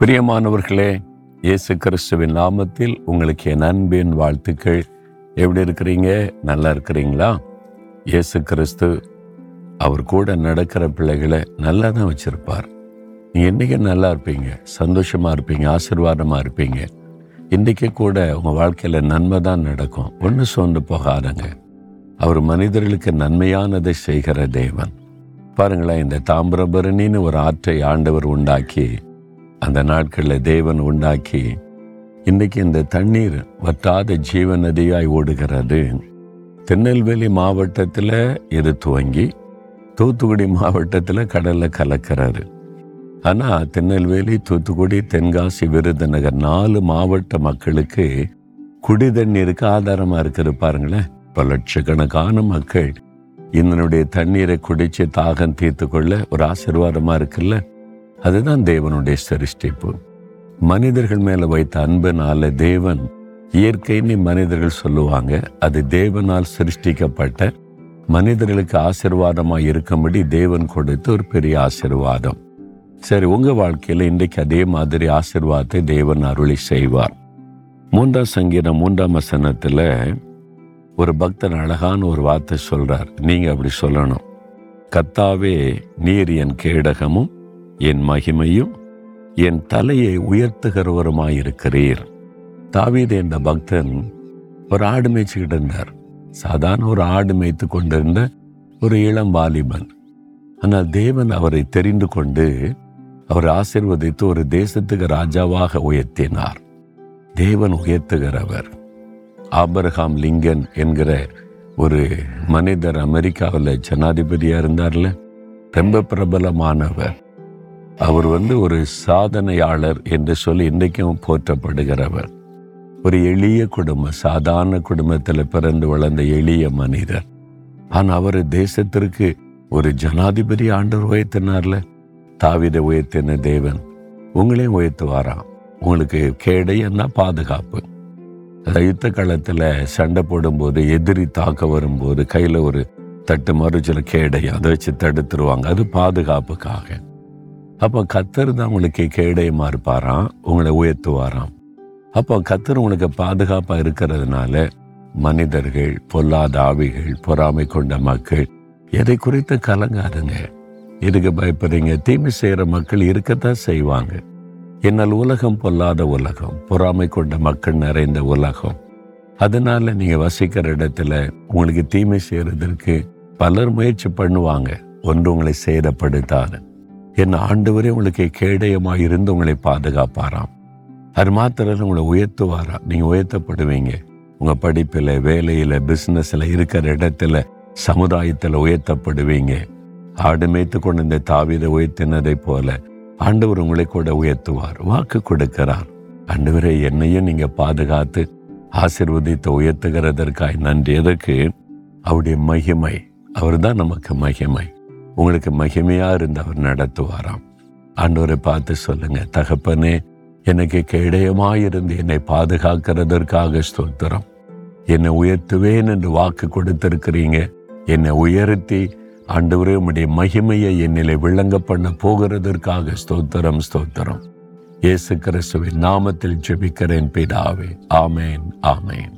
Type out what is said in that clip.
பிரியமானவர்களே இயேசு கிறிஸ்துவின் நாமத்தில் உங்களுக்கு என் அன்பின் வாழ்த்துக்கள். எப்படி இருக்கிறீங்க? நல்லா இருக்கிறீங்களா? இயேசு கிறிஸ்து அவர் கூட நடக்கிற பிள்ளைகளை நல்லா தான் வச்சிருப்பார். நீங்கள் என்றைக்கு நல்லா இருப்பீங்க? சந்தோஷமாக இருப்பீங்க? ஆசீர்வாதமாக இருப்பீங்க? இன்றைக்கி கூட உங்கள் வாழ்க்கையில் நன்மை தான் நடக்கும். ஒன்று சோர்ந்து போகாதங்க. அவர் மனிதர்களுக்கு நன்மையானதை செய்கிற தேவன். பாருங்களேன் இந்த தாமிரபரணின்னு ஒரு ஆற்றை ஆண்டவர் உண்டாக்கி அந்த நாட்களில் தேவன் உண்டாக்கி இன்றைக்கி இந்த தண்ணீர் வற்றாத ஜீவ நதியாய் ஓடுகிறது. திருநெல்வேலி மாவட்டத்தில் இது துவங்கி தூத்துக்குடி மாவட்டத்தில் கடலில் கலக்கிறாரு ஆனால் திருநெல்வேலி தூத்துக்குடி தென்காசி விருதுநகர் நாலு மாவட்ட மக்களுக்கு குடி தண்ணீருக்கு ஆதாரமாக இருக்குது பாருங்களேன். இப்போ லட்சக்கணக்கான மக்கள் இதனுடைய தண்ணீரை குடித்து தாகம் தீர்த்து கொள்ள ஒரு ஆசீர்வாதமாக இருக்குல்ல? அதுதான் தேவனுடைய சிருஷ்டிப்பு. மனிதர்கள் மேலே வைத்த அன்பனால தேவன் இயற்கைன்னு மனிதர்கள் சொல்லுவாங்க. அது தேவனால் சிருஷ்டிக்கப்பட்ட மனிதர்களுக்கு ஆசிர்வாதமாக இருக்கும்படி தேவன் கொடுத்த ஒரு பெரிய ஆசீர்வாதம். சரி உங்க வாழ்க்கையில இன்றைக்கு அதே மாதிரி ஆசிர்வாதத்தை தேவன் அருளி செய்வார். மூன்றாம் சங்கீதம் மூன்றாம் வசனத்துல ஒரு பக்தன் அழகான ஒரு வார்த்தை சொல்றார். நீங்க அப்படி சொல்லணும். கத்தாவே நீர் என் கேடகமும் என் மகிமையும் என் தலையை உயர்த்துகிறவருமாயிருக்கிறீர். தாவீது என்ற பக்தன் ஒரு ஆடு மேய்ச்சிக்கிட்டு இருந்தார். சாதாரண ஒரு ஆடு மேய்த்து கொண்டிருந்த ஒரு இளம் வாலிபன். ஆனால் தேவன் அவரை தெரிந்து கொண்டு அவர் ஆசிர்வதித்து ஒரு தேசத்துக்கு ராஜாவாக உயர்த்தினார். தேவன் உயர்த்துகிறவர். ஆபரகாம் லிங்கன் என்கிற ஒரு மனிதர் அமெரிக்காவில் ஜனாதிபதியாக இருந்தார்ல? ரொம்ப பிரபலமானவர். அவர் வந்து ஒரு சாதனையாளர் என்று சொல்லி இன்றைக்கும் போற்றப்படுகிறவர். ஒரு எளிய குடும்பம் சாதாரண குடும்பத்தில் பிறந்து வளர்ந்த எளிய மனிதர். ஆனால் அவர் தேசத்திற்கு ஒரு ஜனாதிபதி ஆண்டவர் உயர்த்தினார்ல. தாவித உயர்த்தின தேவன் உங்களையும் உயர்த்துவாராம். உங்களுக்கு கேடையன்னா பாதுகாப்பு. யுத்த காலத்தில் சண்டை போடும்போது எதிரி தாக்க வரும்போது கையில் ஒரு தட்டு மறுச்சில் கேடை அதை வச்சு தடுத்துருவாங்க. அது பாதுகாப்புக்காக. அப்போ கத்தர் தான் உங்களுக்கு கேடயமா இருப்பாராம் உங்களை உயர்த்துவாராம். அப்போ கத்தர் உங்களுக்கு பாதுகாப்பாக இருக்கிறதுனால மனிதர்கள் பொல்லாத ஆவிகள் பொறாமை கொண்ட மக்கள் எதை குறித்து கலங்காதுங்க. இதுக்கு பயப்படுறீங்க? தீமை செய்கிற மக்கள் இருக்கத்தான் செய்வாங்க. என்னால் உலகம் பொல்லாத உலகம் பொறாமை கொண்ட மக்கள் நிறைந்த உலகம். அதனால நீங்கள் வசிக்கிற இடத்துல உங்களுக்கு தீமை செய்யறதற்கு பலர் முயற்சி பண்ணுவாங்க. ஒன்று உங்களை சேதப்படுத்தாது. என் ஆண்டவரே உங்களுக்கு கேடயமாக இருந்து உங்களை பாதுகாப்பாராம். அது மாத்திரம் உங்களை உயர்த்துவாராம் நீங்கள் உயர்த்தப்படுவீங்க. உங்கள் படிப்பில் வேலையில் பிஸ்னஸில் இருக்கிற இடத்துல சமுதாயத்தில் உயர்த்தப்படுவீங்க. ஆடு மேய்த்து கொண்டு இந்த தாவிதை உயர்த்தினதை போல ஆண்டவர் உங்களை கூட உயர்த்துவார் வாக்கு கொடுக்கிறார். ஆண்டவரை என்னையும் நீங்கள் பாதுகாத்து ஆசிர்வதித்து உயர்த்துகிறதற்காய் நன்றி. எதற்கு? அவருடைய மகிமை. அவர் தான் நமக்கு மகிமை. உங்களுக்கு மகிமையாக இருந்து அவர் நடத்துவாராம். ஆண்டோரை பார்த்து சொல்லுங்க தகப்பனே எனக்கு கேடயமாயிருந்து என்னை பாதுகாக்கிறதற்காக ஸ்தோத்திரம். என்னை உயர்த்துவேன் என்று வாக்கு கொடுத்திருக்கிறீங்க. என்னை உயர்த்தி ஆண்டவரே உம்முடைய மகிமையை என்னிலே விளங்க பண்ண போகிறதற்காக ஸ்தோத்திரம் ஸ்தோத்திரம். இயேசு கிறிஸ்துவின் நாமத்தில் ஜெபிக்கிறேன் பிதாவே. ஆமேன் ஆமேன்.